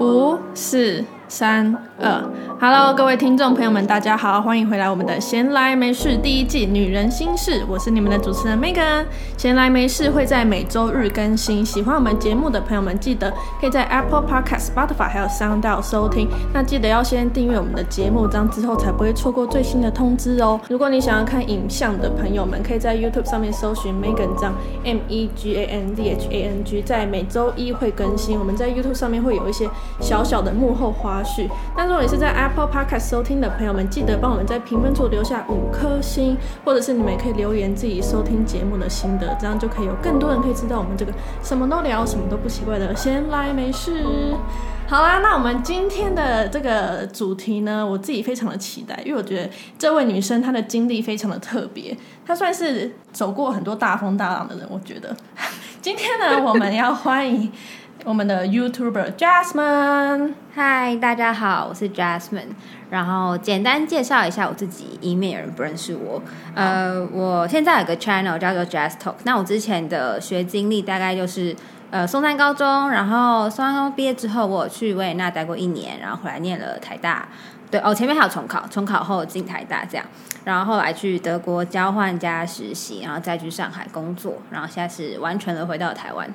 五四三二，Hello，各位听众朋友们，大家好，欢迎回来我们的闲来没事第一季女人心事，我是你们的主持人 Megan。闲来没事会在每周日更新，喜欢我们节目的朋友们，记得可以在 Apple Podcast、Spotify 还有 SoundCloud 收听。那记得要先订阅我们的节目，这样之后才不会错过最新的通知哦。如果你想要看影像的朋友们，可以在 YouTube 上面搜寻 Megan 张 M E G A N D H A N G，在每周一会更新。我们在 YouTube 上面会有一些小小的幕后花。那如果你是在 Apple Podcast 收听的朋友们，记得帮我们在评分处留下五颗星，或者是你们也可以留言自己收听节目的心得，这样就可以有更多人可以知道我们这个什么都聊、什么都不奇怪的闲来没事。好啦，那我们今天的这个主题呢，我自己非常的期待，因为我觉得这位女生她的经历非常的特别，她算是走过很多大风大浪的人。我觉得 今天呢，我们要欢迎。我们的 YouTuber Jasmine，嗨，大家好，我是 Jasmine。然后简单介绍一下我自己，以免有人不认识我。呃，我现在有个 channel 叫做 Jazz Talk。那我之前的学经历大概就是呃松山高中，然后松山高中毕业之后，我去维也纳待过一年，然后回来念了台大。对哦，前面还有重考，重考后进台大这样。然后后来去德国交换加实习，然后再去上海工作，然后现在是完全的回到台湾。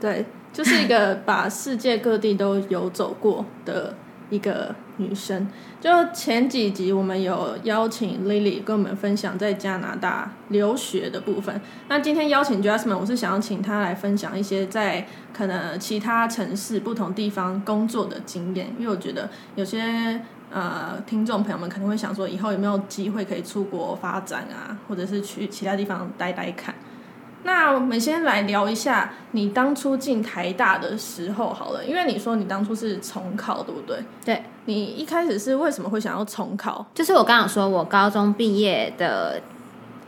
对。就是一个把世界各地都游走过的一个女生。就前几集我们有邀请 Lily 跟我们分享在加拿大留学的部分。那今天邀请 Jasmine，我是想要请她来分享一些在可能其他城市不同地方工作的经验。因为我觉得有些呃听众朋友们可能会想说，以后有没有机会可以出国发展啊，或者是去其他地方待待看。那我们先来聊一下你当初进台大的时候好了，因为你说你当初是重考，对不对？对，你一开始是为什么会想要重考？就是我刚刚说，我高中毕业的。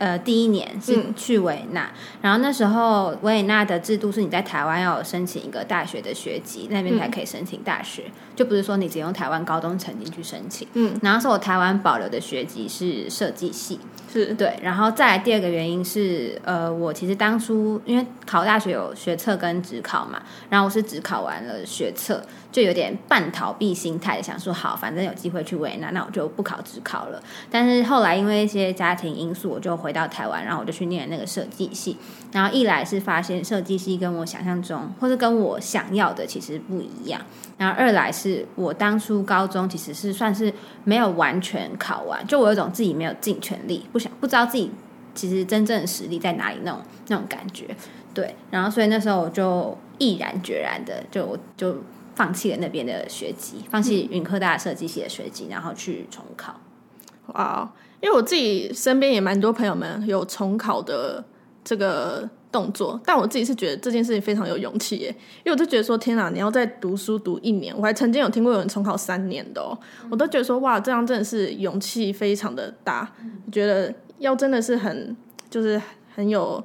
呃，第一年是去维也纳，嗯，然后那时候维也纳的制度是你在台湾要有申请一个大学的学籍，那边才可以申请大学，嗯，就不是说你只用台湾高中成绩去申请。嗯，然后是我台湾保留的学籍是设计系，是对，然后再来第二个原因是，呃，我其实当初因为考大学有学测跟职考嘛，然后我是只考完了学测。就有点半逃避心态想说，好，反正有机会去维也纳，那我就不考职考了。但是后来因为一些家庭因素，我就回到台湾，然后我就去念那个设计系。然后一来是发现设计系跟我想象中，或是跟我想要的其实不一样。然后二来是我当初高中其实是算是没有完全考完，就我有种自己没有尽全力，不想不知道自己其实真正的实力在哪里那种那种感觉。对，然后所以那时候我就毅然决然的就就。放弃了那边的学籍，放弃云科大设计系的学籍，然后去重考。哇，因为我自己身边也蛮多朋友们有重考的这个动作，但我自己是觉得这件事情非常有勇气耶。因为我就觉得说，天哪，你要再读书读一年，我还曾经有听过有人重考三年的哦，我都觉得说，哇，这样真的是勇气非常的大。我觉得要真的是很就是很有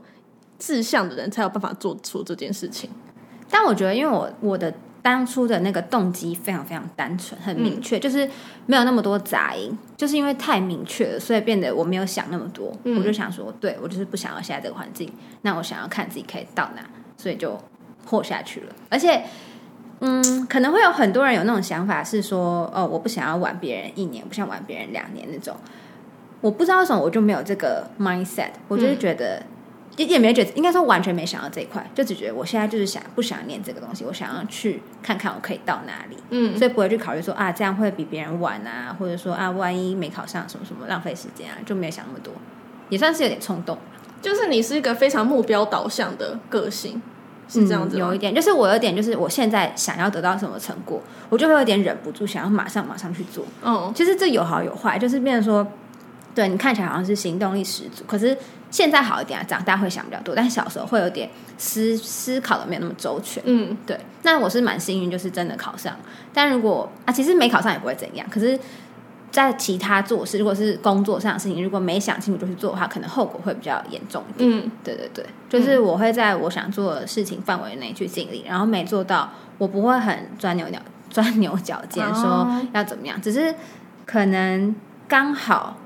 志向的人，才有办法做出这件事情。但我觉得，因为我我的。当初的那个动机非常非常单纯，很明确，嗯，就是没有那么多杂音，就是因为太明确了，所以变得我没有想那么多，嗯，我就想说，对，我就是不想要现在这个环境，那我想要看自己可以到哪，所以就活下去了。而且，嗯，可能会有很多人有那种想法，是说，哦，我不想要玩别人一年，不想玩别人两年那种。我不知道为什么，我就没有这个 mindset，我就是觉得。嗯也也没觉得，应该说完全没想到这一块，就只觉得我现在就是想不想念这个东西，我想要去看看我可以到哪里，嗯，所以不会去考虑说啊这样会比别人晚啊，或者说啊万一没考上什么什么浪费时间啊，就没有想那么多，也算是有点冲动。就是你是一个非常目标导向的个性，是这样子、嗯，有一点，就是我有点就是我现在想要得到什么成果，我就会有点忍不住想要马上马上去做。嗯，其实这有好有坏，就是变成说，对你看起来好像是行动力十足，可是。现在好一点啊，长大会想比较多，但小时候会有点思思考的没有那么周全。嗯，对。那我是蛮幸运，就是真的考上。但如果啊，其实没考上也不会怎样。可是，在其他做事，如果是工作上的事情，如果没想清楚就去做的话，可能后果会比较严重一点。嗯，对对对，就是我会在我想做的事情范围内去尽力，然后没做到，我不会很钻牛角钻牛角尖说要怎么样，只是可能刚好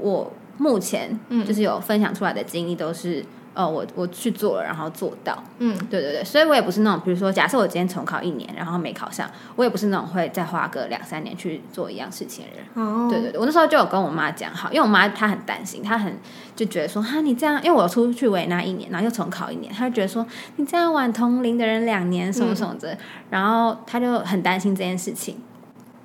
我。目前就是有分享出来的经历都是呃，我我去做了，然后做到。嗯，对对对，所以我也不是那种，比如说，假设我今天重考一年，然后没考上，我也不是那种会再花个两三年去做一样事情的人。哦，对对对，我那时候就有跟我妈讲好，因为我妈她很担心，她很就觉得说，哈，你这样，因为我出去维也纳一年，然后又重考一年，她就觉得说，你这样晚同龄的人两年什么什么的，嗯、然后她就很担心这件事情。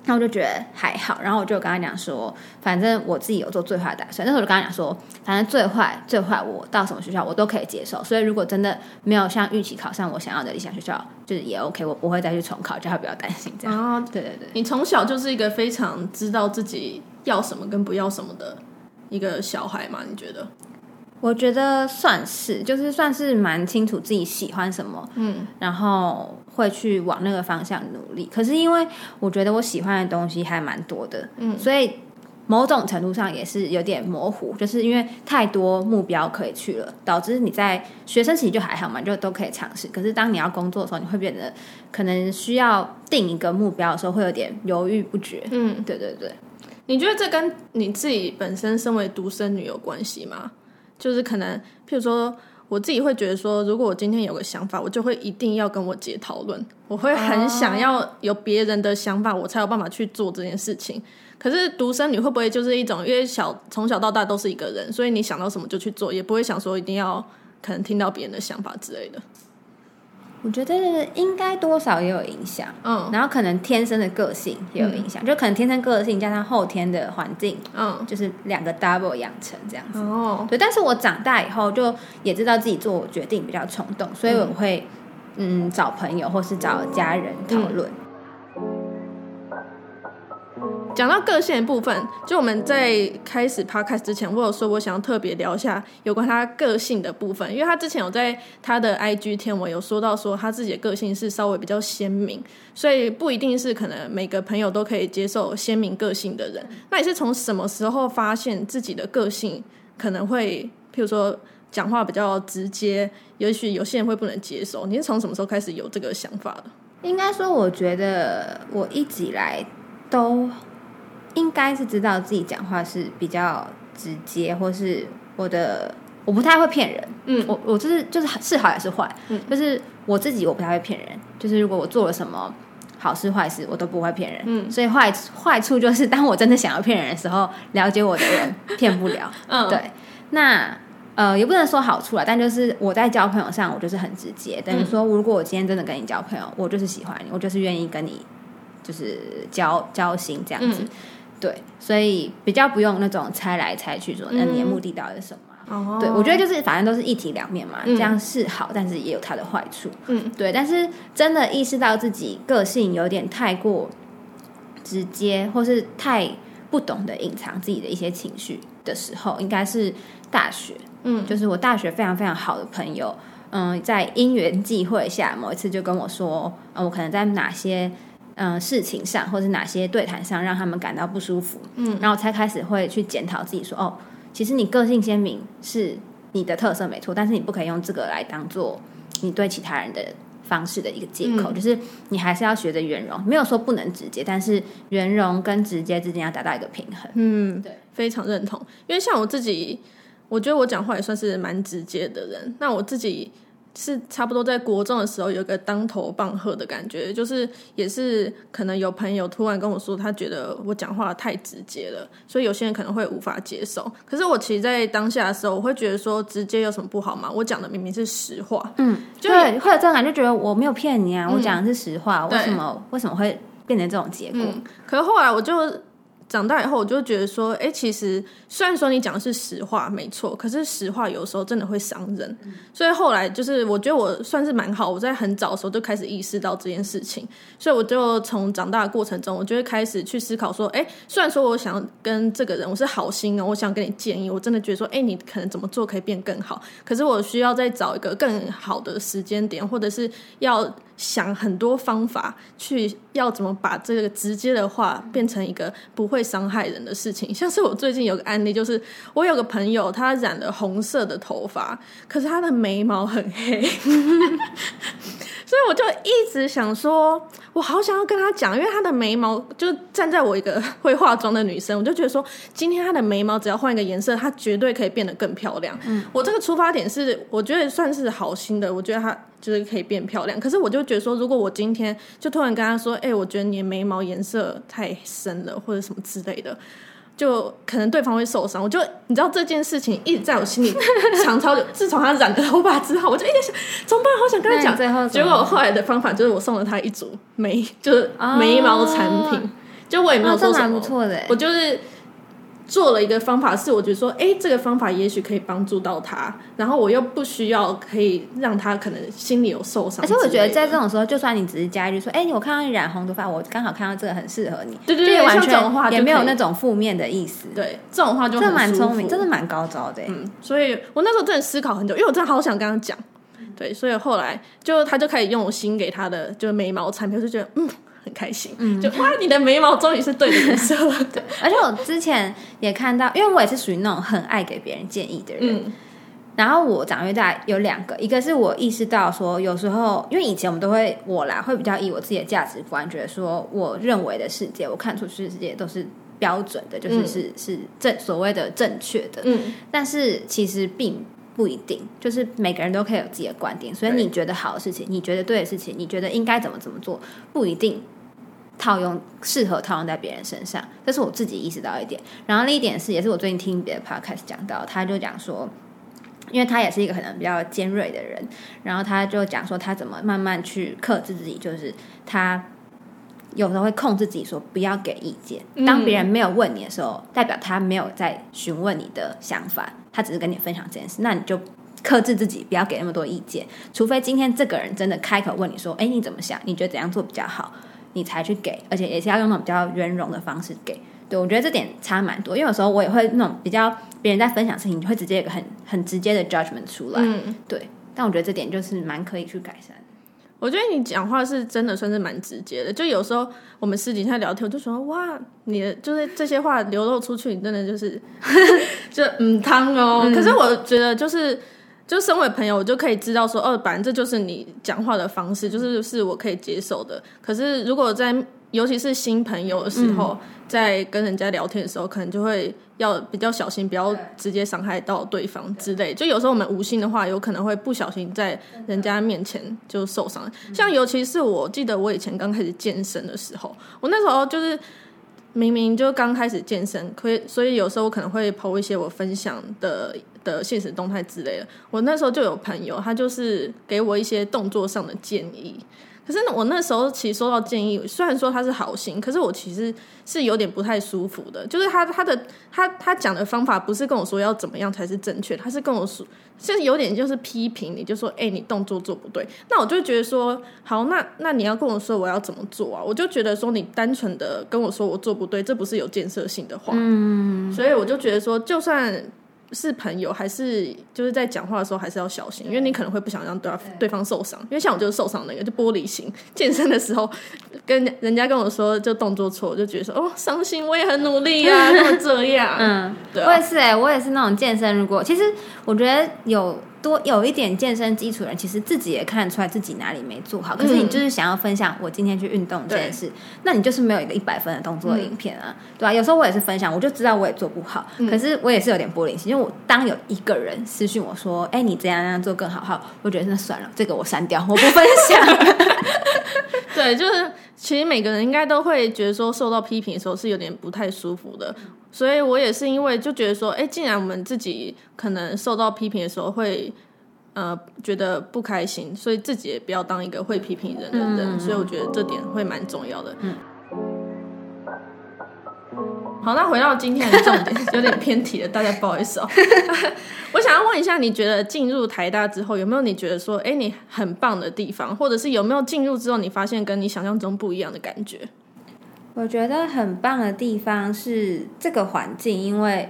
那我就觉得还好，然后我就跟他讲说，反正我自己有做最坏的打算。那时候我就跟他讲说，反正最坏最坏，我到什么学校我都可以接受。所以如果真的没有像预期考上我想要的理想学校，就是也 OK，我不会再去重考，叫他不要担心这样。哦，对对对，你从小就是一个非常知道自己要什么跟不要什么的一个小孩嘛？你觉得？我觉得算是，就是算是蛮清楚自己喜欢什么，嗯，然后会去往那个方向努力。可是因为我觉得我喜欢的东西还蛮多的，嗯，所以某种程度上也是有点模糊，就是因为太多目标可以去了，导致你在学生时期就还好嘛，就都可以尝试。可是当你要工作的时候，你会变得可能需要定一个目标的时候，会有点犹豫不决。嗯，对对对。你觉得这跟你自己本身身为独生女有关系吗？就是可能，譬如说，我自己会觉得说，如果我今天有个想法，我就会一定要跟我姐讨论，我会很想要有别人的想法，我才有办法去做这件事情。可是独生女会不会就是一种，因为小从小到大都是一个人，所以你想到什么就去做，也不会想说一定要可能听到别人的想法之类的。我觉得应该多少也有影响，嗯，然后可能天生的个性也有影响，嗯、就可能天生个性加上后天的环境，嗯，就是两个 double 养成这样子，哦，对。但是我长大以后就也知道自己做决定比较冲动，所以我会嗯，嗯找朋友或是找家人讨论。嗯讲到个性的部分，就我们在开始 podcast 之前，我有说我想要特别聊一下有关他个性的部分，因为他之前有在他的 IG 天文有说到说他自己的个性是稍微比较鲜明，所以不一定是可能每个朋友都可以接受鲜明个性的人。那你是从什么时候发现自己的个性可能会，譬如说讲话比较直接，也许有些人会不能接受？你是从什么时候开始有这个想法的？应该说，我觉得我一直以来都。应该是知道自己讲话是比较直接，或是我的我不太会骗人。嗯，我我就是就是是好也是坏，嗯，就是我自己我不太会骗人。就是如果我做了什么好事坏事，我都不会骗人。嗯，所以坏坏处就是当我真的想要骗人的时候，了解我的人骗不了。嗯，对。那呃也不能说好处了，但就是我在交朋友上，我就是很直接。等于说，如果我今天真的跟你交朋友，我就是喜欢你，我就是愿意跟你就是交交心这样子。嗯对，所以比较不用那种猜来猜去说，那你的目的到底是什么？嗯、对，我觉得就是反正都是一体两面嘛，嗯、这样是好，但是也有它的坏处。嗯，对，但是真的意识到自己个性有点太过直接，或是太不懂得隐藏自己的一些情绪的时候，应该是大学。嗯，就是我大学非常非常好的朋友，嗯，在因缘际会下，某一次就跟我说，嗯，我可能在哪些。嗯、呃，事情上或是哪些对谈上让他们感到不舒服，嗯，然后才开始会去检讨自己说，说哦，其实你个性鲜明是你的特色没错，但是你不可以用这个来当做你对其他人的方式的一个借口，嗯、就是你还是要学着圆融，没有说不能直接，但是圆融跟直接之间要达到一个平衡，嗯，对，非常认同，因为像我自己，我觉得我讲话也算是蛮直接的人，那我自己。是差不多在国中的时候，有个当头棒喝的感觉，就是也是可能有朋友突然跟我说，他觉得我讲话太直接了，所以有些人可能会无法接受。可是我其实，在当下的时候，我会觉得说，直接有什么不好吗？我讲的明明是实话，嗯，就会会有这种感觉，觉得我没有骗你啊，我讲的是实话，为什么为什么会变成这种结果？嗯，可是后来我就。长大以后，我就觉得说，哎、其实虽然说你讲的是实话，没错，可是实话有时候真的会伤人。所以后来就是，我觉得我算是蛮好，我在很早的时候就开始意识到这件事情。所以我就从长大的过程中，我就会开始去思考说，哎、虽然说我想跟这个人，我是好心哦，我想跟你建议，我真的觉得说，哎、你可能怎么做可以变更好。可是我需要再找一个更好的时间点，或者是要。想很多方法去要怎么把这个直接的话变成一个不会伤害人的事情，像是我最近有个案例，就是我有个朋友，他染了红色的头发，可是他的眉毛很黑。所以我就一直想说，我好想要跟他讲，因为他的眉毛就站在我一个会化妆的女生，我就觉得说，今天他的眉毛只要换一个颜色，他绝对可以变得更漂亮。嗯，我这个出发点是，我觉得算是好心的，我觉得他就是可以变漂亮。可是我就觉得说，如果我今天就突然跟他说，哎、欸，我觉得你的眉毛颜色太深了，或者什么之类的。就可能对方会受伤，我就你知道这件事情一直在我心里 藏超久。自从他染个头发之后，我就一直想怎么办？好想跟他讲。最后结果我后来的方法就是我送了他一组眉，就是眉毛产品，哦、就我也没有说什么，不错的，我就是。做了一个方法是，我觉得说，哎，这个方法也许可以帮助到他，然后我又不需要可以让他可能心里有受伤。而且我觉得在这种时候，就算你只是加一句说，哎，我看到你染红头发，我刚好看到这个很适合你，对对对，完全也没有那种负面的意思。对，这种话就很蛮聪明，真的蛮高招的。嗯，所以我那时候真的思考很久，因为我真的好想跟他讲。对，所以后来就他就开始用我新给他的就是眉毛产品，我就觉得嗯。很开心，嗯，就哇，你的眉毛终于是对的颜色了。对，而且我之前也看到，因为我也是属于那种很爱给别人建议的人。嗯，然后我长越大有两个，一个是我意识到说，有时候因为以前我们都会我啦，会比较以我自己的价值观，觉得说我认为的世界，我看出去的世界都是标准的，就是是、嗯、是正所谓的正确的。嗯，但是其实并不一定，就是每个人都可以有自己的观点，所以你觉得好的事情，你觉得对的事情，你觉得应该怎么怎么做，不一定。套用适合套用在别人身上，这是我自己意识到一点。然后另一点是，也是我最近听别的 podcast 讲到，他就讲说，因为他也是一个可能比较尖锐的人，然后他就讲说他怎么慢慢去克制自己，就是他有时候会控制自己说不要给意见。当别人没有问你的时候，代表他没有在询问你的想法，他只是跟你分享这件事，那你就克制自己，不要给那么多意见。除非今天这个人真的开口问你说，哎，你怎么想？你觉得怎样做比较好？你才去给，而且也是要用那种比较圆融的方式给。对，我觉得这点差蛮多，因为有时候我也会那种比较别人在分享事情，你会直接有个很很直接的 judgment 出来。嗯，对。但我觉得这点就是蛮可以去改善。我觉得你讲话是真的算是蛮直接的，就有时候我们私底下聊天，我就说哇，你的就是这些话流露出去，你真的就是 就嗯汤哦。嗯、可是我觉得就是。就身为朋友，我就可以知道说，哦，反正这就是你讲话的方式，就是是我可以接受的。可是如果在尤其是新朋友的时候，嗯、在跟人家聊天的时候，可能就会要比较小心，不要直接伤害到对方之类。就有时候我们无心的话，有可能会不小心在人家面前就受伤。像尤其是我记得我以前刚开始健身的时候，我那时候就是。明明就刚开始健身，可以，所以有时候我可能会 po 一些我分享的的现实动态之类的。我那时候就有朋友，他就是给我一些动作上的建议。可是我那时候其实收到建议，虽然说他是好心，可是我其实是有点不太舒服的。就是他他的他他讲的方法不是跟我说要怎么样才是正确，他是跟我说，就是有点就是批评你，就说哎、欸，你动作做不对。那我就觉得说，好，那那你要跟我说我要怎么做啊？我就觉得说你单纯的跟我说我做不对，这不是有建设性的话。嗯，所以我就觉得说，就算。是朋友还是就是在讲话的时候还是要小心，因为你可能会不想让对方对方受伤。因为像我就是受伤那个，就玻璃心。健身的时候跟人家跟我说就动作错，我就觉得说哦伤心，我也很努力啊，怎么这样？嗯，对啊，我也是哎、欸，我也是那种健身。如果其实我觉得有。多有一点健身基础的人，其实自己也看得出来自己哪里没做好。可是你就是想要分享我今天去运动这件事，嗯、那你就是没有一个一百分的动作的影片啊，嗯、对吧、啊？有时候我也是分享，我就知道我也做不好，嗯、可是我也是有点玻璃心。因为我当有一个人私讯我说：“哎，你这样那样做更好。”好，我觉得那算了，这个我删掉，我不分享。对，就是其实每个人应该都会觉得说受到批评的时候是有点不太舒服的。所以我也是因为就觉得说，哎，既然我们自己可能受到批评的时候会，呃，觉得不开心，所以自己也不要当一个会批评人的人。嗯、所以我觉得这点会蛮重要的。嗯。好，那回到今天的重点，有点偏题了，大家不好意思哦。我想要问一下，你觉得进入台大之后，有没有你觉得说，哎，你很棒的地方，或者是有没有进入之后你发现跟你想象中不一样的感觉？我觉得很棒的地方是这个环境，因为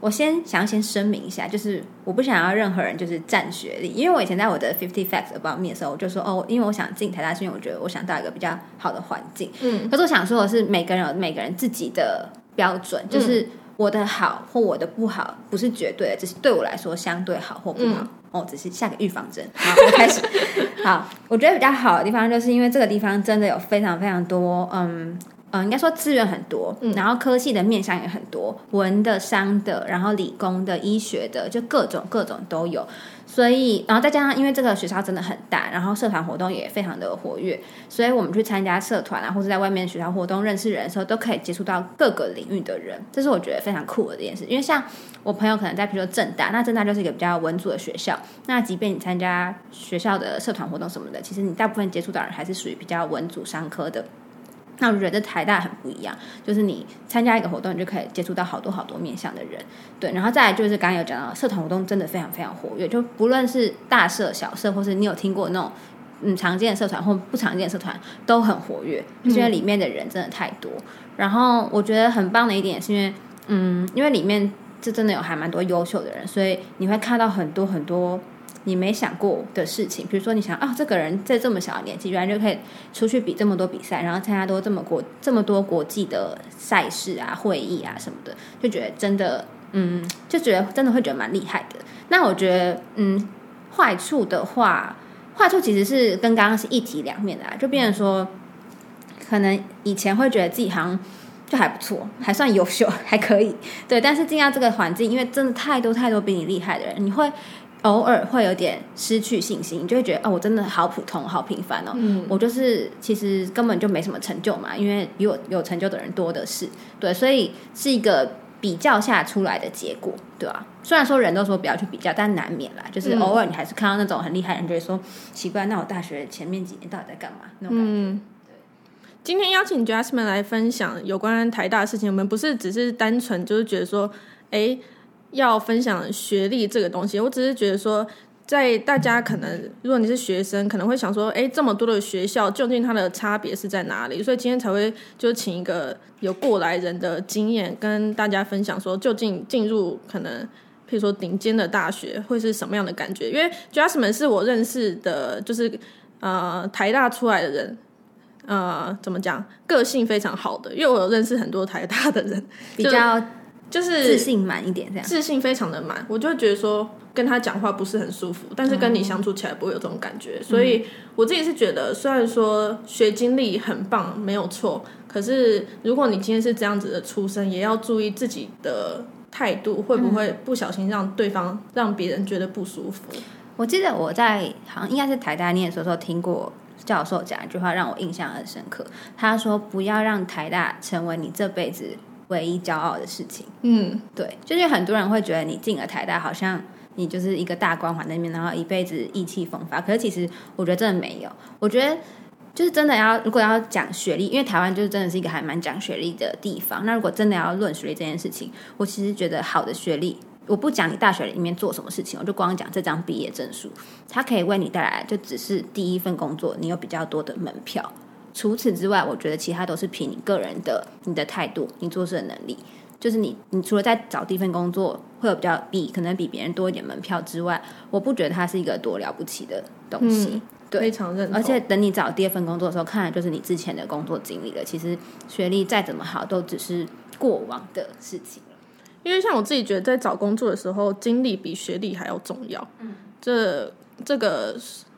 我先想要先声明一下，就是我不想要任何人就是占学历，因为我以前在我的 Fifty Facts About Me 的时候，我就说哦，因为我想进台大，是因为我觉得我想到一个比较好的环境。嗯，可是我想说的是，每个人有每个人自己的标准，就是我的好或我的不好不是绝对的，只是对我来说相对好或不好。嗯、哦，只是下个预防针。好，我开始。好，我觉得比较好的地方，就是因为这个地方真的有非常非常多，嗯嗯，应该说资源很多，嗯、然后科系的面向也很多，文的、商的，然后理工的、医学的，就各种各种都有。所以，然后再加上，因为这个学校真的很大，然后社团活动也非常的活跃，所以我们去参加社团啊，或者在外面学校活动认识人的时候，都可以接触到各个领域的人，这是我觉得非常酷的一件事。因为像我朋友可能在，比如说政大，那政大就是一个比较文组的学校，那即便你参加学校的社团活动什么的，其实你大部分接触到的人还是属于比较文组商科的。那我觉得台大很不一样，就是你参加一个活动，你就可以接触到好多好多面向的人，对。然后再来就是刚刚有讲到，社团活动真的非常非常活跃，就不论是大社、小社，或是你有听过那种嗯常见的社团或不常见的社团，都很活跃，就是因为里面的人真的太多。嗯、然后我觉得很棒的一点是因为，嗯，因为里面这真的有还蛮多优秀的人，所以你会看到很多很多。你没想过的事情，比如说你想啊，这个人在这么小的年纪，原来就可以出去比这么多比赛，然后参加多这么国这么多国际的赛事啊、会议啊什么的，就觉得真的，嗯，就觉得真的会觉得蛮厉害的。那我觉得，嗯，坏处的话，坏处其实是跟刚刚是一体两面的啊，就变成说，可能以前会觉得自己好像就还不错，还算优秀，还可以，对，但是进到这个环境，因为真的太多太多比你厉害的人，你会。偶尔会有点失去信心，你就会觉得哦，我真的好普通，好平凡哦。嗯，我就是其实根本就没什么成就嘛，因为比我有成就的人多的是。对，所以是一个比较下出来的结果，对吧？虽然说人都说不要去比较，但难免啦。就是偶尔你还是看到那种很厉害的人，就会说奇怪，那我大学前面几年到底在干嘛？那种感觉。嗯，对。今天邀请 Jasmine 来分享有关台大的事情，我们不是只是单纯就是觉得说，哎。要分享学历这个东西，我只是觉得说，在大家可能，如果你是学生，可能会想说，哎，这么多的学校，究竟它的差别是在哪里？所以今天才会就请一个有过来人的经验，跟大家分享说，究竟进入可能，譬如说顶尖的大学会是什么样的感觉？因为 Jasmine 是我认识的，就是呃台大出来的人，呃，怎么讲，个性非常好的，因为我有认识很多台大的人，比较。就是自信满一点，这样自信非常的满，我就会觉得说跟他讲话不是很舒服，但是跟你相处起来不会有这种感觉，嗯、所以我自己是觉得，虽然说学经历很棒没有错，可是如果你今天是这样子的出身，也要注意自己的态度会不会不小心让对方让别人觉得不舒服。我记得我在好像应该是台大念的时候听过教授讲一句话，让我印象很深刻。他说：“不要让台大成为你这辈子。”唯一骄傲的事情，嗯，对，就是很多人会觉得你进了台大，好像你就是一个大光环在那边，然后一辈子意气风发。可是其实我觉得真的没有，我觉得就是真的要，如果要讲学历，因为台湾就是真的是一个还蛮讲学历的地方。那如果真的要论学历这件事情，我其实觉得好的学历，我不讲你大学里面做什么事情，我就光讲这张毕业证书，它可以为你带来就只是第一份工作，你有比较多的门票。除此之外，我觉得其他都是凭你个人的、你的态度、你做事的能力。就是你，你除了在找第一份工作会有比较比可能比别人多一点门票之外，我不觉得它是一个多了不起的东西。嗯、对，非常认同。而且等你找第二份工作的时候，看来就是你之前的工作经历了。其实学历再怎么好，都只是过往的事情。因为像我自己觉得，在找工作的时候，经历比学历还要重要。嗯，这这个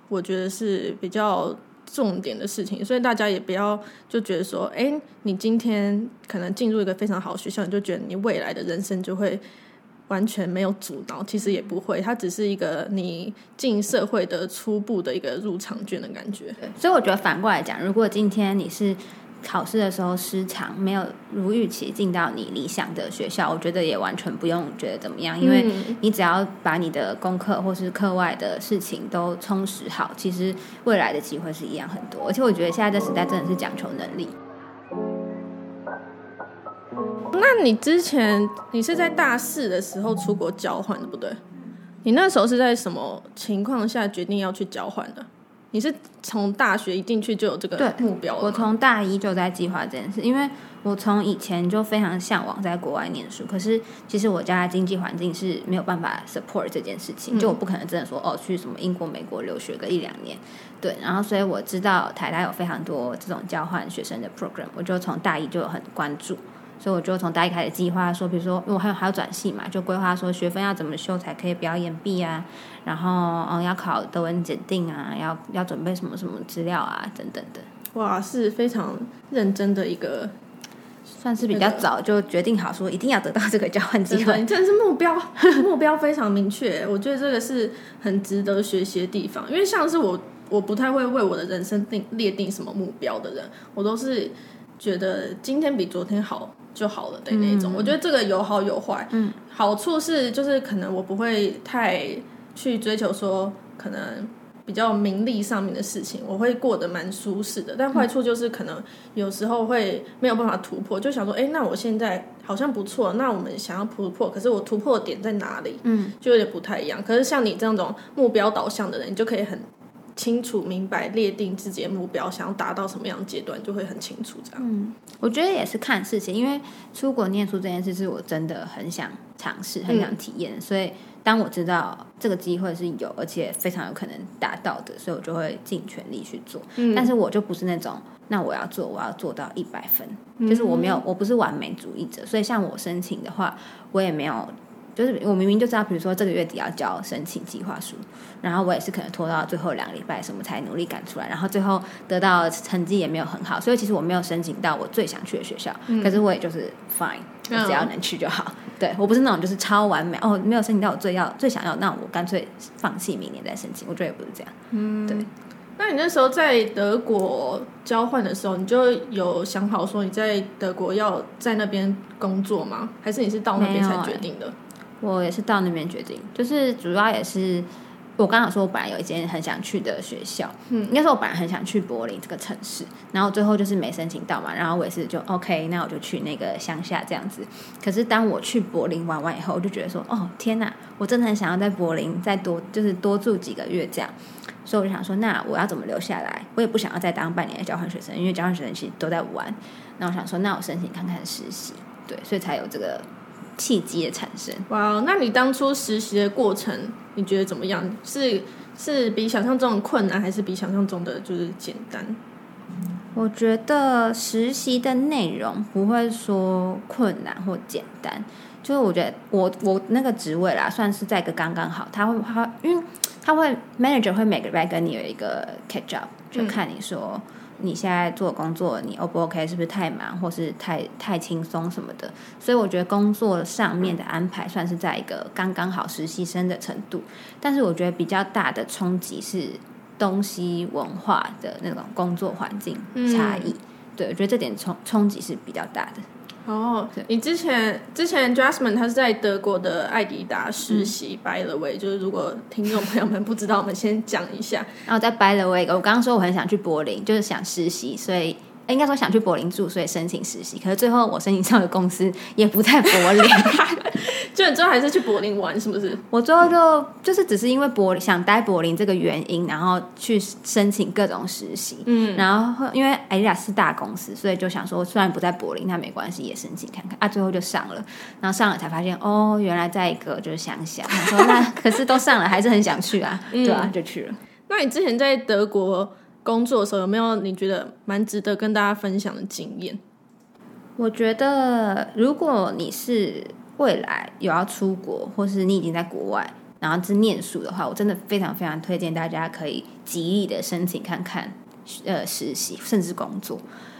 我觉得是比较。重点的事情，所以大家也不要就觉得说，哎，你今天可能进入一个非常好的学校，你就觉得你未来的人生就会完全没有阻挠。其实也不会，它只是一个你进社会的初步的一个入场券的感觉。所以我觉得反过来讲，如果今天你是。考试的时候失常，没有如预期进到你理想的学校，我觉得也完全不用觉得怎么样，因为你只要把你的功课或是课外的事情都充实好，其实未来的机会是一样很多。而且我觉得现在这时代真的是讲求能力。那你之前你是在大四的时候出国交换的，不对？你那时候是在什么情况下决定要去交换的？你是从大学一进去就有这个目标？我从大一就在计划这件事，因为我从以前就非常向往在国外念书。可是其实我家的经济环境是没有办法 support 这件事情，就我不可能真的说哦去什么英国、美国留学个一两年。对，然后所以我知道台大有非常多这种交换学生的 program，我就从大一就有很关注。所以我就从大一开始计划说，比如说，因为我还有还要转系嘛，就规划说学分要怎么修才可以不要延毕啊，然后嗯要考德文检定啊，要要准备什么什么资料啊等等的。哇，是非常认真的一个，算是比较早就决定好说一定要得到这个交换机会，真的是目标 目标非常明确。我觉得这个是很值得学习的地方，因为像是我。我不太会为我的人生定列定什么目标的人，我都是觉得今天比昨天好就好了的那种。嗯、我觉得这个有好有坏。嗯，好处是就是可能我不会太去追求说可能比较名利上面的事情，我会过得蛮舒适的。但坏处就是可能有时候会没有办法突破，就想说，哎，那我现在好像不错，那我们想要突破，可是我突破的点在哪里？嗯，就有点不太一样。可是像你这种目标导向的人，你就可以很。清楚明白列定自己的目标，想要达到什么样的阶段，就会很清楚这样。嗯，我觉得也是看事情，因为出国念书这件事是我真的很想尝试、很想体验，嗯、所以当我知道这个机会是有，而且非常有可能达到的，所以我就会尽全力去做。嗯，但是我就不是那种，那我要做，我要做到一百分，嗯、就是我没有，我不是完美主义者，所以像我申请的话，我也没有。就是我明明就知道，比如说这个月底要交申请计划书，然后我也是可能拖到最后两个礼拜什么才努力赶出来，然后最后得到成绩也没有很好，所以其实我没有申请到我最想去的学校，嗯、可是我也就是 fine，我只要能去就好。嗯、对，我不是那种就是超完美哦，没有申请到我最要最想要，那我干脆放弃明年再申请。我觉得也不是这样。嗯，对。那你那时候在德国交换的时候，你就有想好说你在德国要在那边工作吗？还是你是到那边才决定的？我也是到那边决定，就是主要也是我刚好说，我本来有一间很想去的学校，嗯，应该说我本来很想去柏林这个城市，然后最后就是没申请到嘛，然后我也是就 OK，那我就去那个乡下这样子。可是当我去柏林玩完以后，我就觉得说，哦天哪，我真的很想要在柏林再多就是多住几个月这样，所以我就想说，那我要怎么留下来？我也不想要再当半年的交换学生，因为交换学生其实都在玩。那我想说，那我申请看看实习，对，所以才有这个。契机的产生。哇，wow, 那你当初实习的过程，你觉得怎么样？是是比想象中的困难，还是比想象中的就是简单？我觉得实习的内容不会说困难或简单，就是我觉得我我那个职位啦，算是在一个刚刚好。他会他因为他会 manager 会每个礼拜跟你有一个 catch up，就看你说。嗯你现在做工作，你 O 不 OK？是不是太忙，或是太太轻松什么的？所以我觉得工作上面的安排算是在一个刚刚好实习生的程度。但是我觉得比较大的冲击是东西文化的那种工作环境差异。嗯、对，我觉得这点冲冲击是比较大的。哦，你之前之前 Jasmine 他是在德国的爱迪达实习。嗯、By the way，就是如果听众朋友们不知道，我们先讲一下。然后在 By the way，我刚刚说我很想去柏林，就是想实习，所以。应该说想去柏林住，所以申请实习。可是最后我申请上的公司也不在柏林，就你最后还是去柏林玩，是不是？我最后就就是只是因为柏林想待柏林这个原因，然后去申请各种实习。嗯，然后因为艾丽亚是大公司，所以就想说虽然不在柏林，那没关系，也申请看看啊。最后就上了，然后上了才发现哦，原来在一个就是乡下。说那 可是都上了，还是很想去啊，对啊，就去了。那你之前在德国？工作的时候有没有你觉得蛮值得跟大家分享的经验？我觉得如果你是未来有要出国，或是你已经在国外，然后是念书的话，我真的非常非常推荐大家可以极力的申请看看，呃，实习甚至工作，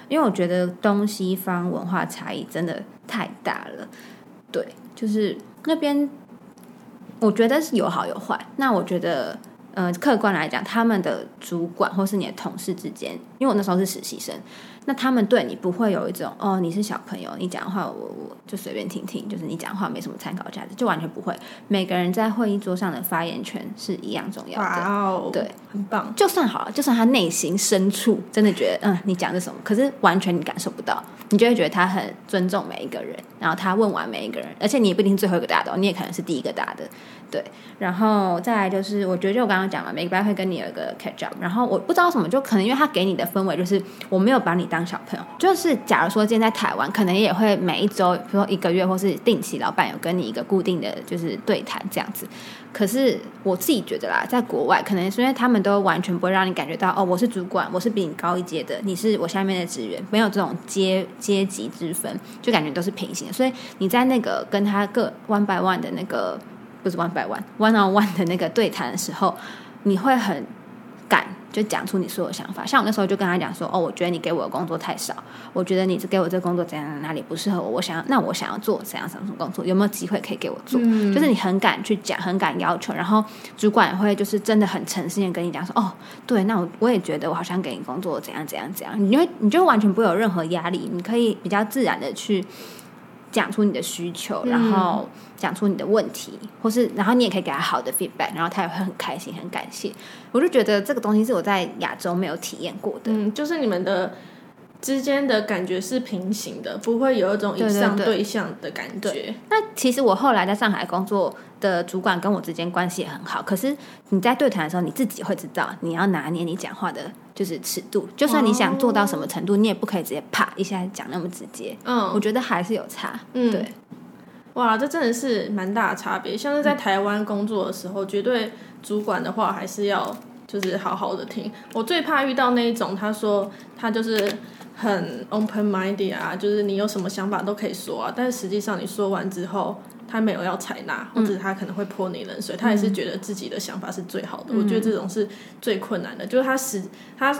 因为我觉得东西方文化差异真的太大了。对，就是那边我觉得是有好有坏。那我觉得。呃，客观来讲，他们的主管或是你的同事之间，因为我那时候是实习生，那他们对你不会有一种哦，你是小朋友，你讲话我我就随便听听，就是你讲话没什么参考价值，就完全不会。每个人在会议桌上的发言权是一样重要的，哇哦，对，很棒。就算好了，就算他内心深处真的觉得，嗯，你讲的什么，可是完全你感受不到，你就会觉得他很尊重每一个人，然后他问完每一个人，而且你也不一定最后一个答的，你也可能是第一个答的。对，然后再来就是，我觉得就我刚刚讲了，每个班会跟你有一个 catch up，然后我不知道什么，就可能因为他给你的氛围就是我没有把你当小朋友。就是假如说今天在台湾，可能也会每一周，比如说一个月或是定期，老板有跟你一个固定的就是对谈这样子。可是我自己觉得啦，在国外可能是因为他们都完全不会让你感觉到哦，我是主管，我是比你高一阶的，你是我下面的职员，没有这种阶阶级之分，就感觉都是平行。所以你在那个跟他个 one by one 的那个不是 one by one one on one 的那个对谈的时候，你会很敢。就讲出你所有想法，像我那时候就跟他讲说，哦，我觉得你给我的工作太少，我觉得你给我这工作怎样哪里不适合我，我想要，那我想要做怎样什么工作，有没有机会可以给我做？嗯、就是你很敢去讲，很敢要求，然后主管会就是真的很诚心的跟你讲说，哦，对，那我我也觉得我好像给你工作怎样怎样怎样，你会你就完全不会有任何压力，你可以比较自然的去。讲出你的需求，然后讲出你的问题，嗯、或是然后你也可以给他好的 feedback，然后他也会很开心、很感谢。我就觉得这个东西是我在亚洲没有体验过的。嗯，就是你们的之间的感觉是平行的，不会有一种以上对象的感觉。对对对。那其实我后来在上海工作的主管跟我之间关系也很好，可是你在对谈的时候，你自己会知道你要拿捏你讲话的。就是尺度，就算你想做到什么程度，哦、你也不可以直接啪一下讲那么直接。嗯，我觉得还是有差。嗯，对。哇，这真的是蛮大的差别。像是在台湾工作的时候，嗯、绝对主管的话还是要就是好好的听。我最怕遇到那一种，他说他就是很 open minded 啊，就是你有什么想法都可以说啊，但是实际上你说完之后。他没有要采纳，或者他可能会泼你冷水，嗯、他也是觉得自己的想法是最好的。嗯、我觉得这种是最困难的，就是他实他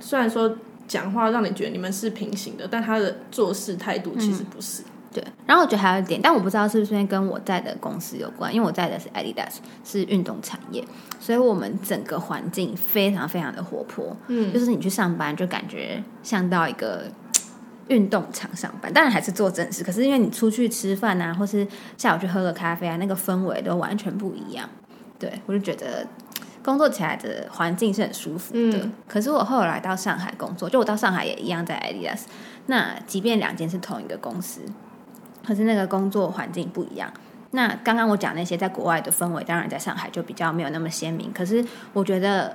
虽然说讲话让你觉得你们是平行的，但他的做事态度其实不是。嗯、对，然后我觉得还有一点，但我不知道是不是跟我在的公司有关，因为我在的是 Adidas，是运动产业，所以我们整个环境非常非常的活泼。嗯，就是你去上班就感觉像到一个。运动场上班，当然还是做正事。可是因为你出去吃饭啊，或是下午去喝个咖啡啊，那个氛围都完全不一样。对，我就觉得工作起来的环境是很舒服的。嗯、可是我后来到上海工作，就我到上海也一样在 Adidas。那即便两间是同一个公司，可是那个工作环境不一样。那刚刚我讲那些在国外的氛围，当然在上海就比较没有那么鲜明。可是我觉得。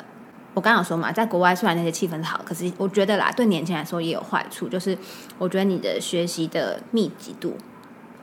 我刚刚有说嘛，在国外虽然那些气氛好，可是我觉得啦，对年轻人来说也有坏处，就是我觉得你的学习的密集度，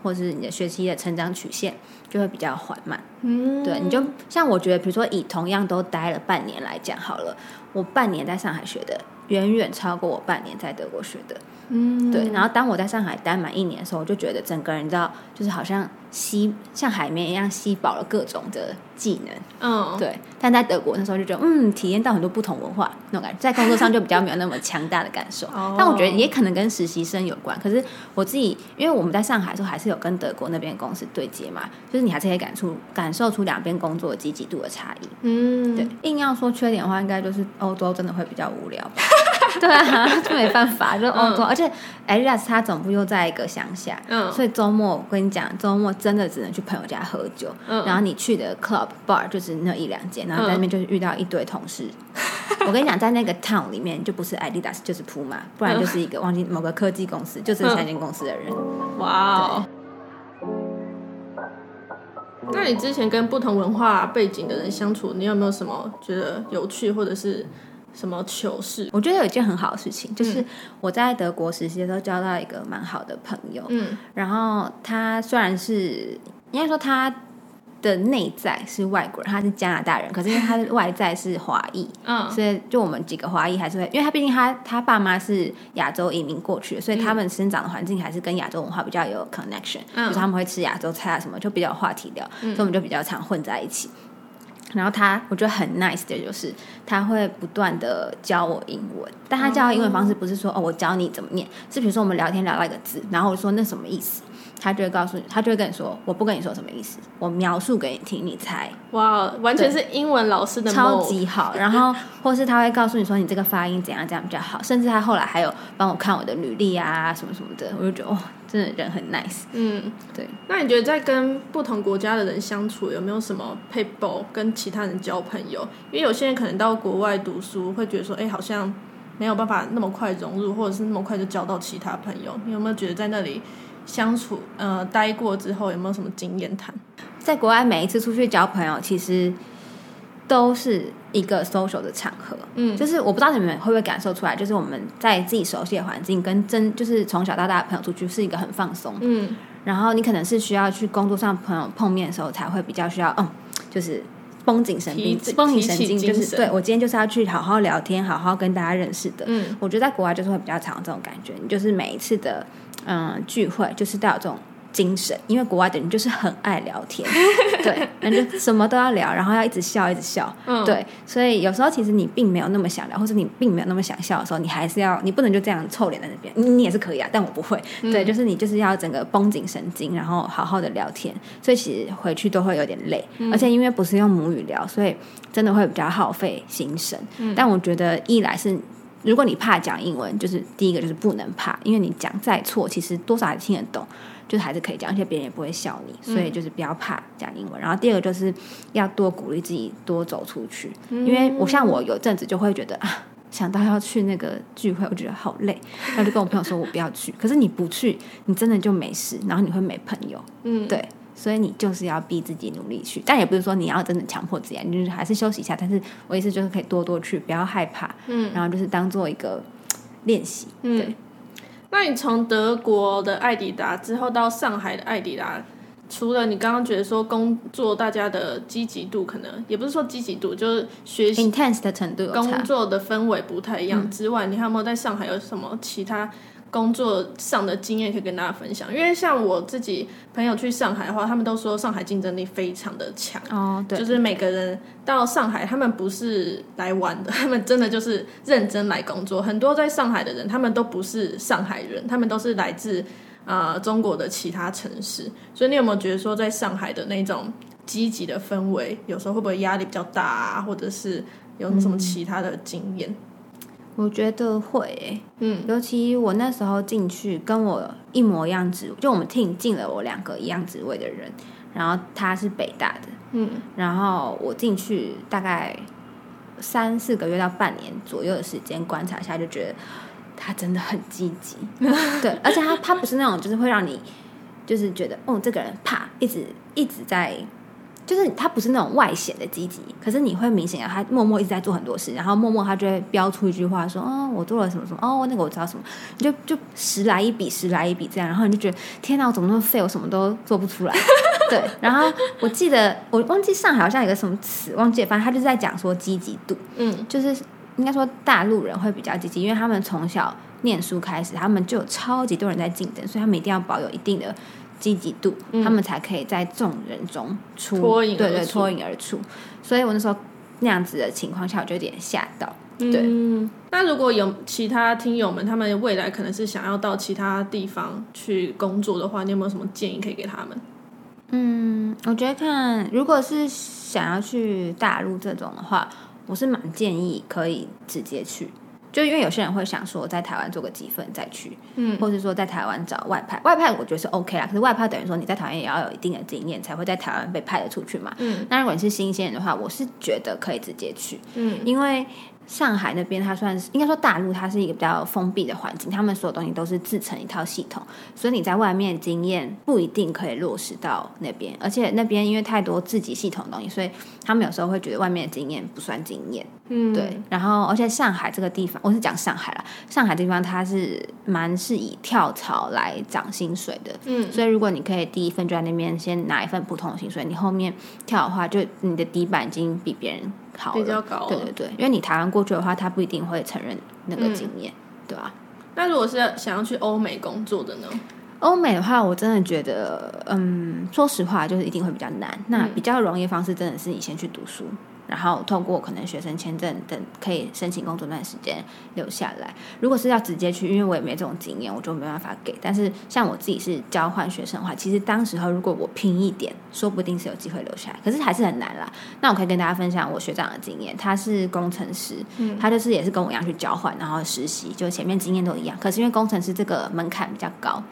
或是你的学习的成长曲线就会比较缓慢。嗯，对，你就像我觉得，比如说以同样都待了半年来讲好了，我半年在上海学的，远远超过我半年在德国学的。嗯，对。然后当我在上海待满一年的时候，我就觉得整个人你知道，就是好像吸像海绵一样吸饱了各种的技能。嗯，对。但在德国那时候就觉得，嗯，体验到很多不同文化那种感觉，在工作上就比较没有那么强大的感受。哦。但我觉得也可能跟实习生有关。可是我自己，因为我们在上海的时候还是有跟德国那边公司对接嘛，就是你还是可以感触感受出两边工作积极度的差异。嗯，对。硬要说缺点的话，应该就是欧洲真的会比较无聊吧。对啊，就没办法，就欧洲，嗯、而且 Adidas 它总部又在一个乡下，嗯，所以周末我跟你讲，周末真的只能去朋友家喝酒，嗯，然后你去的 club bar 就是那一两间，然后在那边就是遇到一堆同事。嗯、我跟你讲，在那个 town 里面就不是 Adidas 就是 Puma，不然就是一个忘记某个科技公司，就这三间公司的人。哇哦！那你之前跟不同文化背景的人相处，你有没有什么觉得有趣或者是？什么糗事？我觉得有一件很好的事情，就是我在德国实习的时候交到一个蛮好的朋友。嗯，然后他虽然是应该说他的内在是外国人，他是加拿大人，可是因为他的外在是华裔，嗯，所以就我们几个华裔还是会，因为他毕竟他他爸妈是亚洲移民过去的，所以他们生长的环境还是跟亚洲文化比较有 connection，嗯，就是他们会吃亚洲菜啊什么，就比较有话题聊，嗯，所以我们就比较常混在一起。然后他，我觉得很 nice 的就是他会不断的教我英文，但他教我英文方式不是说哦，我教你怎么念，是比如说我们聊天聊到一个字，然后我说那什么意思，他就会告诉你，他就会跟你说，我不跟你说什么意思，我描述给你听，你猜。哇，完全是英文老师的超级好。然后或是他会告诉你说，你这个发音怎样怎样比较好，甚至他后来还有帮我看我的履历啊什么什么的，我就觉得哦。真的人很 nice，嗯，对。那你觉得在跟不同国家的人相处，有没有什么撇步跟其他人交朋友？因为有些人可能到国外读书，会觉得说，哎，好像没有办法那么快融入，或者是那么快就交到其他朋友。你有没有觉得在那里相处，呃，待过之后有没有什么经验谈？在国外每一次出去交朋友，其实都是一个 social 的场合。嗯，就是我不知道你们会不会感受出来，就是我们在自己熟悉的环境，跟真就是从小到大的朋友出去是一个很放松。嗯，然后你可能是需要去工作上朋友碰面的时候，才会比较需要，嗯，就是。绷紧神经，绷紧神经就是对，我今天就是要去好好聊天，好好跟大家认识的。嗯，我觉得在国外就是会比较常这种感觉，你就是每一次的嗯聚会就是带有这种。精神，因为国外的人就是很爱聊天，对，那就什么都要聊，然后要一直笑，一直笑，嗯，对，所以有时候其实你并没有那么想聊，或者你并没有那么想笑的时候，你还是要，你不能就这样臭脸在那边，你你也是可以啊，但我不会，嗯、对，就是你就是要整个绷紧神经，然后好好的聊天，所以其实回去都会有点累，嗯、而且因为不是用母语聊，所以真的会比较耗费心神，嗯，但我觉得一来是。如果你怕讲英文，就是第一个就是不能怕，因为你讲再错，其实多少还听得懂，就是还是可以讲，而且别人也不会笑你，所以就是不要怕讲英文。嗯、然后第二个就是要多鼓励自己多走出去，嗯、因为我像我有阵子就会觉得啊，想到要去那个聚会，我觉得好累，然后就跟我朋友说我不要去。可是你不去，你真的就没事，然后你会没朋友，嗯，对。所以你就是要逼自己努力去，但也不是说你要真的强迫自己，你就是还是休息一下。但是我意思就是可以多多去，不要害怕，嗯，然后就是当做一个练习。嗯，对。那你从德国的艾迪达之后到上海的艾迪达，除了你刚刚觉得说工作大家的积极度可能也不是说积极度，就是学习 intense 的程度，工作的氛围不太一样之外，嗯，你还有没有在上海有什么其他？工作上的经验可以跟大家分享，因为像我自己朋友去上海的话，他们都说上海竞争力非常的强哦，对，就是每个人到上海，他们不是来玩的，他们真的就是认真来工作。很多在上海的人，他们都不是上海人，他们都是来自呃中国的其他城市。所以你有没有觉得说，在上海的那种积极的氛围，有时候会不会压力比较大啊，或者是有什么其他的经验？嗯我觉得会、欸，嗯，尤其我那时候进去跟我一模一样职，就我们 team 进了我两个一样职位的人，然后他是北大的，嗯，然后我进去大概三四个月到半年左右的时间观察一下，就觉得他真的很积极，对，而且他他不是那种就是会让你就是觉得哦这个人怕一直一直在。就是他不是那种外显的积极，可是你会明显啊，他默默一直在做很多事，然后默默他就会标出一句话说：“哦，我做了什么什么，哦，那个我知道什么。”你就就十来一笔，十来一笔这样，然后你就觉得天哪，我怎么那么废，我什么都做不出来。对，然后我记得我忘记上海好像有个什么词，忘记了，反正他就是在讲说积极度，嗯，就是应该说大陆人会比较积极，因为他们从小念书开始，他们就有超级多人在竞争，所以他们一定要保有一定的。积极度，嗯、他们才可以在众人中出脱颖，对对，脱颖而出。所以我那时候那样子的情况下，我就有点吓到。对，嗯、那如果有其他听友们，他们未来可能是想要到其他地方去工作的话，你有没有什么建议可以给他们？嗯，我觉得看，如果是想要去大陆这种的话，我是蛮建议可以直接去。就因为有些人会想说，在台湾做个积分再去，嗯，或者说在台湾找外派，外派我觉得是 OK 啦。可是外派等于说你在台湾也要有一定的经验，才会在台湾被派得出去嘛。嗯，那如果你是新鲜人的话，我是觉得可以直接去，嗯，因为。上海那边，它算是应该说大陆，它是一个比较封闭的环境，他们所有东西都是自成一套系统，所以你在外面经验不一定可以落实到那边，而且那边因为太多自己系统的东西，所以他们有时候会觉得外面的经验不算经验。嗯，对。然后，而且上海这个地方，我是讲上海啦，上海地方它是蛮是以跳槽来涨薪水的。嗯，所以如果你可以第一份就在那边先拿一份普通的薪水，你后面跳的话，就你的底板已经比别人。好比较高，对对对，因为你台湾过去的话，他不一定会承认那个经验，嗯、对吧？那如果是想要去欧美工作的呢？欧美的话，我真的觉得，嗯，说实话，就是一定会比较难。那比较容易的方式，真的是你先去读书。然后透过可能学生签证等，可以申请工作那段时间留下来。如果是要直接去，因为我也没这种经验，我就没办法给。但是像我自己是交换学生的话，其实当时候如果我拼一点，说不定是有机会留下来。可是还是很难啦。那我可以跟大家分享我学长的经验，他是工程师，嗯，他就是也是跟我一样去交换，然后实习，就前面经验都一样。可是因为工程师这个门槛比较高。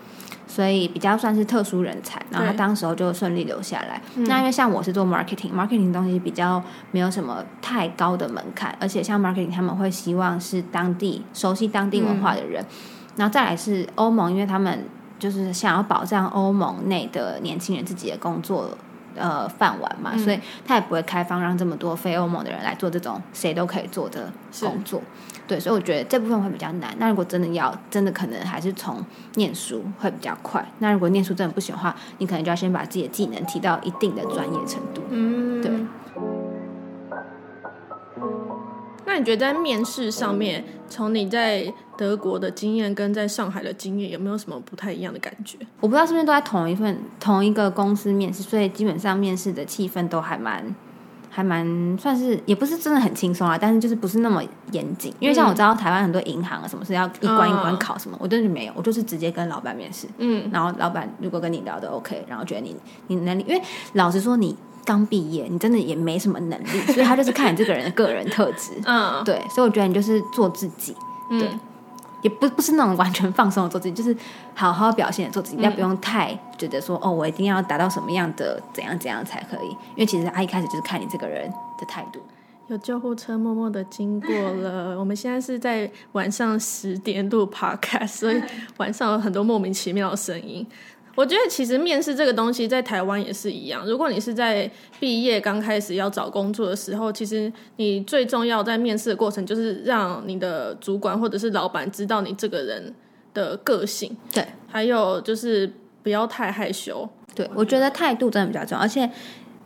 所以比较算是特殊人才，然后他当时候就顺利留下来。那因为像我是做 marketing，marketing 东西比较没有什么太高的门槛，而且像 marketing 他们会希望是当地熟悉当地文化的人。嗯、然后再来是欧盟，因为他们就是想要保障欧盟内的年轻人自己的工作呃饭碗嘛，嗯、所以他也不会开放让这么多非欧盟的人来做这种谁都可以做的工作。对，所以我觉得这部分会比较难。那如果真的要，真的可能还是从念书会比较快。那如果念书真的不行的话，你可能就要先把自己的技能提到一定的专业程度。嗯，对。那你觉得在面试上面，从你在德国的经验跟在上海的经验，有没有什么不太一样的感觉？我不知道是不是都在同一份同一个公司面试，所以基本上面试的气氛都还蛮。还蛮算是，也不是真的很轻松啊，但是就是不是那么严谨。因为像我知道台湾很多银行啊，什么是要一关一关考什么，嗯、我真的没有，我就是直接跟老板面试。嗯，然后老板如果跟你聊的 OK，然后觉得你你能力，因为老实说你刚毕业，你真的也没什么能力，所以他就是看你这个人的个人特质。嗯，对，所以我觉得你就是做自己。对。嗯也不不是那种完全放松的做自己，就是好好表现的做自己，但、嗯、不用太觉得说哦，我一定要达到什么样的怎样怎样才可以。因为其实他一开始就是看你这个人的态度。有救护车默默的经过了，我们现在是在晚上十点录 Podcast，所以晚上有很多莫名其妙的声音。我觉得其实面试这个东西在台湾也是一样。如果你是在毕业刚开始要找工作的时候，其实你最重要在面试的过程就是让你的主管或者是老板知道你这个人的个性。对，还有就是不要太害羞。对，我觉得态度真的比较重要，而且。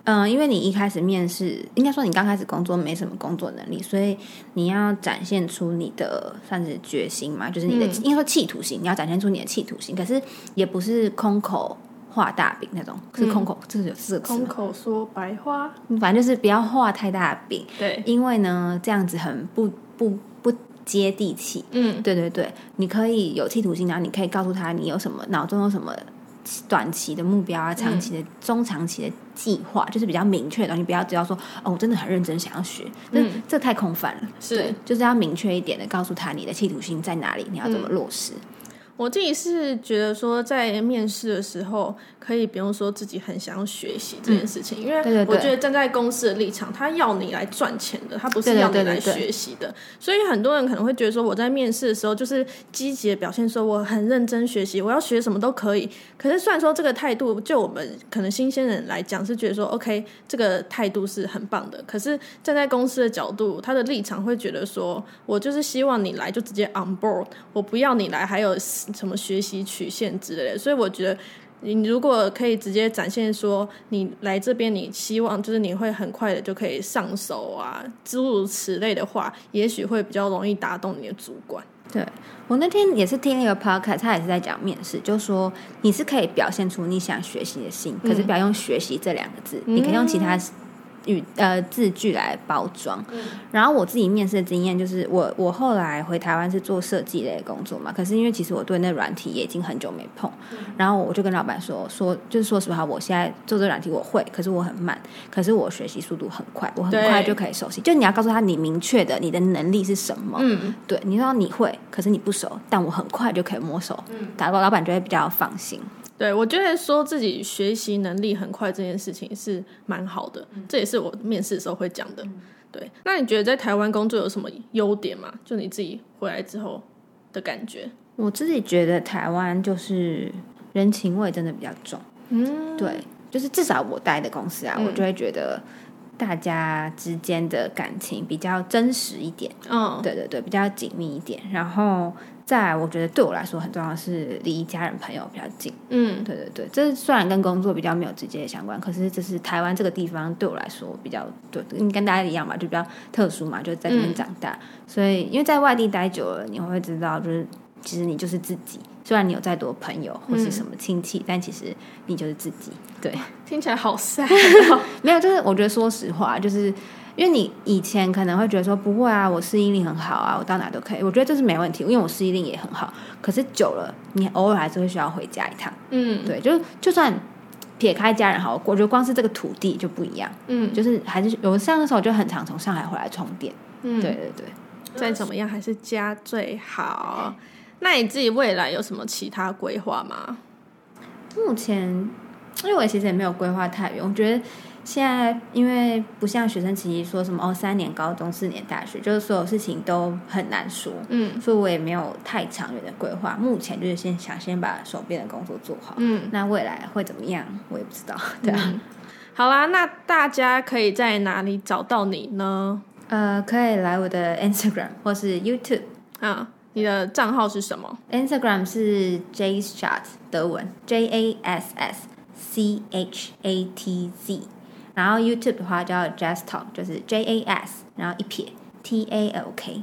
嗯，因为你一开始面试，应该说你刚开始工作没什么工作能力，所以你要展现出你的算是决心嘛，就是你的、嗯、应该说企图心，你要展现出你的企图心。可是也不是空口画大饼那种，是空口，这、嗯、是有四个字。空口说白话，反正就是不要画太大的饼。对，因为呢，这样子很不不不接地气。嗯，对对对，你可以有企图心，然后你可以告诉他你有什么脑中有什么。短期的目标啊，长期的、嗯、中长期的计划，就是比较明确的东西。不要只要说哦，我真的很认真想要学，嗯，这太空泛了。是，对，就是要明确一点的告诉他你的企图心在哪里，你要怎么落实。嗯我自己是觉得说，在面试的时候，可以不用说自己很想要学习这件事情，嗯、因为我觉得站在公司的立场，他要你来赚钱的，他不是要你来学习的。所以很多人可能会觉得说，我在面试的时候就是积极的表现，说我很认真学习，我要学什么都可以。可是虽然说这个态度，就我们可能新鲜人来讲是觉得说，OK，这个态度是很棒的。可是站在公司的角度，他的立场会觉得说，我就是希望你来就直接 on board，我不要你来还有。什么学习曲线之类的，所以我觉得你如果可以直接展现说你来这边，你希望就是你会很快的就可以上手啊，诸如此类的话，也许会比较容易打动你的主管。对，我那天也是听一个 podcast，他也是在讲面试，就说你是可以表现出你想学习的心，可是不要用学习这两个字，嗯、你可以用其他。语呃字句来包装，嗯、然后我自己面试的经验就是我，我我后来回台湾是做设计类的工作嘛，可是因为其实我对那软体也已经很久没碰，嗯、然后我就跟老板说说，就是说实话，我现在做这软体我会，可是我很慢，可是我学习速度很快，我很快就可以熟悉。就你要告诉他你明确的你的能力是什么，嗯，对，你说你会，可是你不熟，但我很快就可以摸熟，嗯，打过老板就会比较放心。对，我觉得说自己学习能力很快这件事情是蛮好的，嗯、这也是我面试的时候会讲的。嗯、对，那你觉得在台湾工作有什么优点吗？就你自己回来之后的感觉？我自己觉得台湾就是人情味真的比较重。嗯，对，就是至少我待的公司啊，嗯、我就会觉得大家之间的感情比较真实一点。嗯，对对对，比较紧密一点，然后。再来，我觉得对我来说很重要的是离家人朋友比较近。嗯，对对对，这虽然跟工作比较没有直接的相关，可是这是台湾这个地方对我来说比较对，跟大家一样嘛，就比较特殊嘛，就在这边长大，嗯、所以因为在外地待久了，你会知道，就是其实你就是自己。虽然你有再多朋友或是什么亲戚，嗯、但其实你就是自己。对，听起来好 sad。没有，就是我觉得说实话，就是。因为你以前可能会觉得说不会啊，我适应力很好啊，我到哪都可以。我觉得这是没问题，因为我适应力也很好。可是久了，你偶尔还是会需要回家一趟。嗯，对，就就算撇开家人好，我觉得光是这个土地就不一样。嗯，就是还是有上的时候就很常从上海回来充电。嗯，对对对，再怎么样还是家最好。那你自己未来有什么其他规划吗？目前，因为我其实也没有规划太远，我觉得。现在因为不像学生时期说什么哦，三年高中四年大学，就是所有事情都很难说，嗯，所以我也没有太长远的规划。目前就是先想先把手边的工作做好，嗯，那未来会怎么样，我也不知道，对啊。好啦，那大家可以在哪里找到你呢？呃，可以来我的 Instagram 或是 YouTube。啊，你的账号是什么？Instagram 是 Jasschat 德文 J A S S C H A T Z，然后 YouTube 的话叫 JasTalk，就是 J A S，然后一撇 T A L K。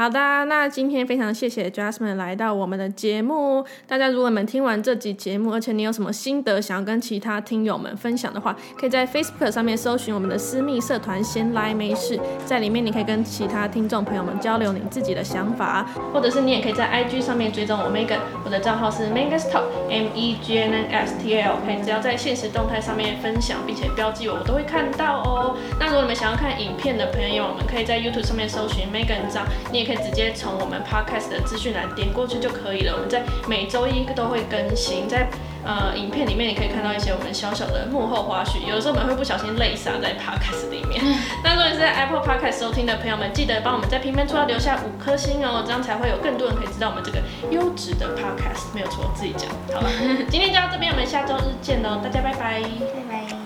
好的，那今天非常谢谢 Jasmine 来到我们的节目。大家如果你们听完这集节目，而且你有什么心得想要跟其他听友们分享的话，可以在 Facebook 上面搜寻我们的私密社团“先来没事”，在里面你可以跟其他听众朋友们交流你自己的想法，或者是你也可以在 IG 上面追踪我 Megan，我的账号是 Megan's Talk M E G N N S T A L K，只要在限时动态上面分享并且标记我，我都会看到哦。那如果你们想要看影片的朋友，我们可以在 YouTube 上面搜寻 Megan 张，你也可以。直接从我们 podcast 的资讯栏点过去就可以了。我们在每周一都会更新，在呃影片里面你可以看到一些我们小小的幕后花絮。有的时候我们会不小心泪洒在 podcast 里面。那如果你是在 Apple Podcast 收听的朋友们，记得帮我们在评分处要留下五颗星哦，这样才会有更多人可以知道我们这个优质的 podcast。没有错，自己讲。好了，今天就到这边，我们下周日见喽，大家拜拜拜拜。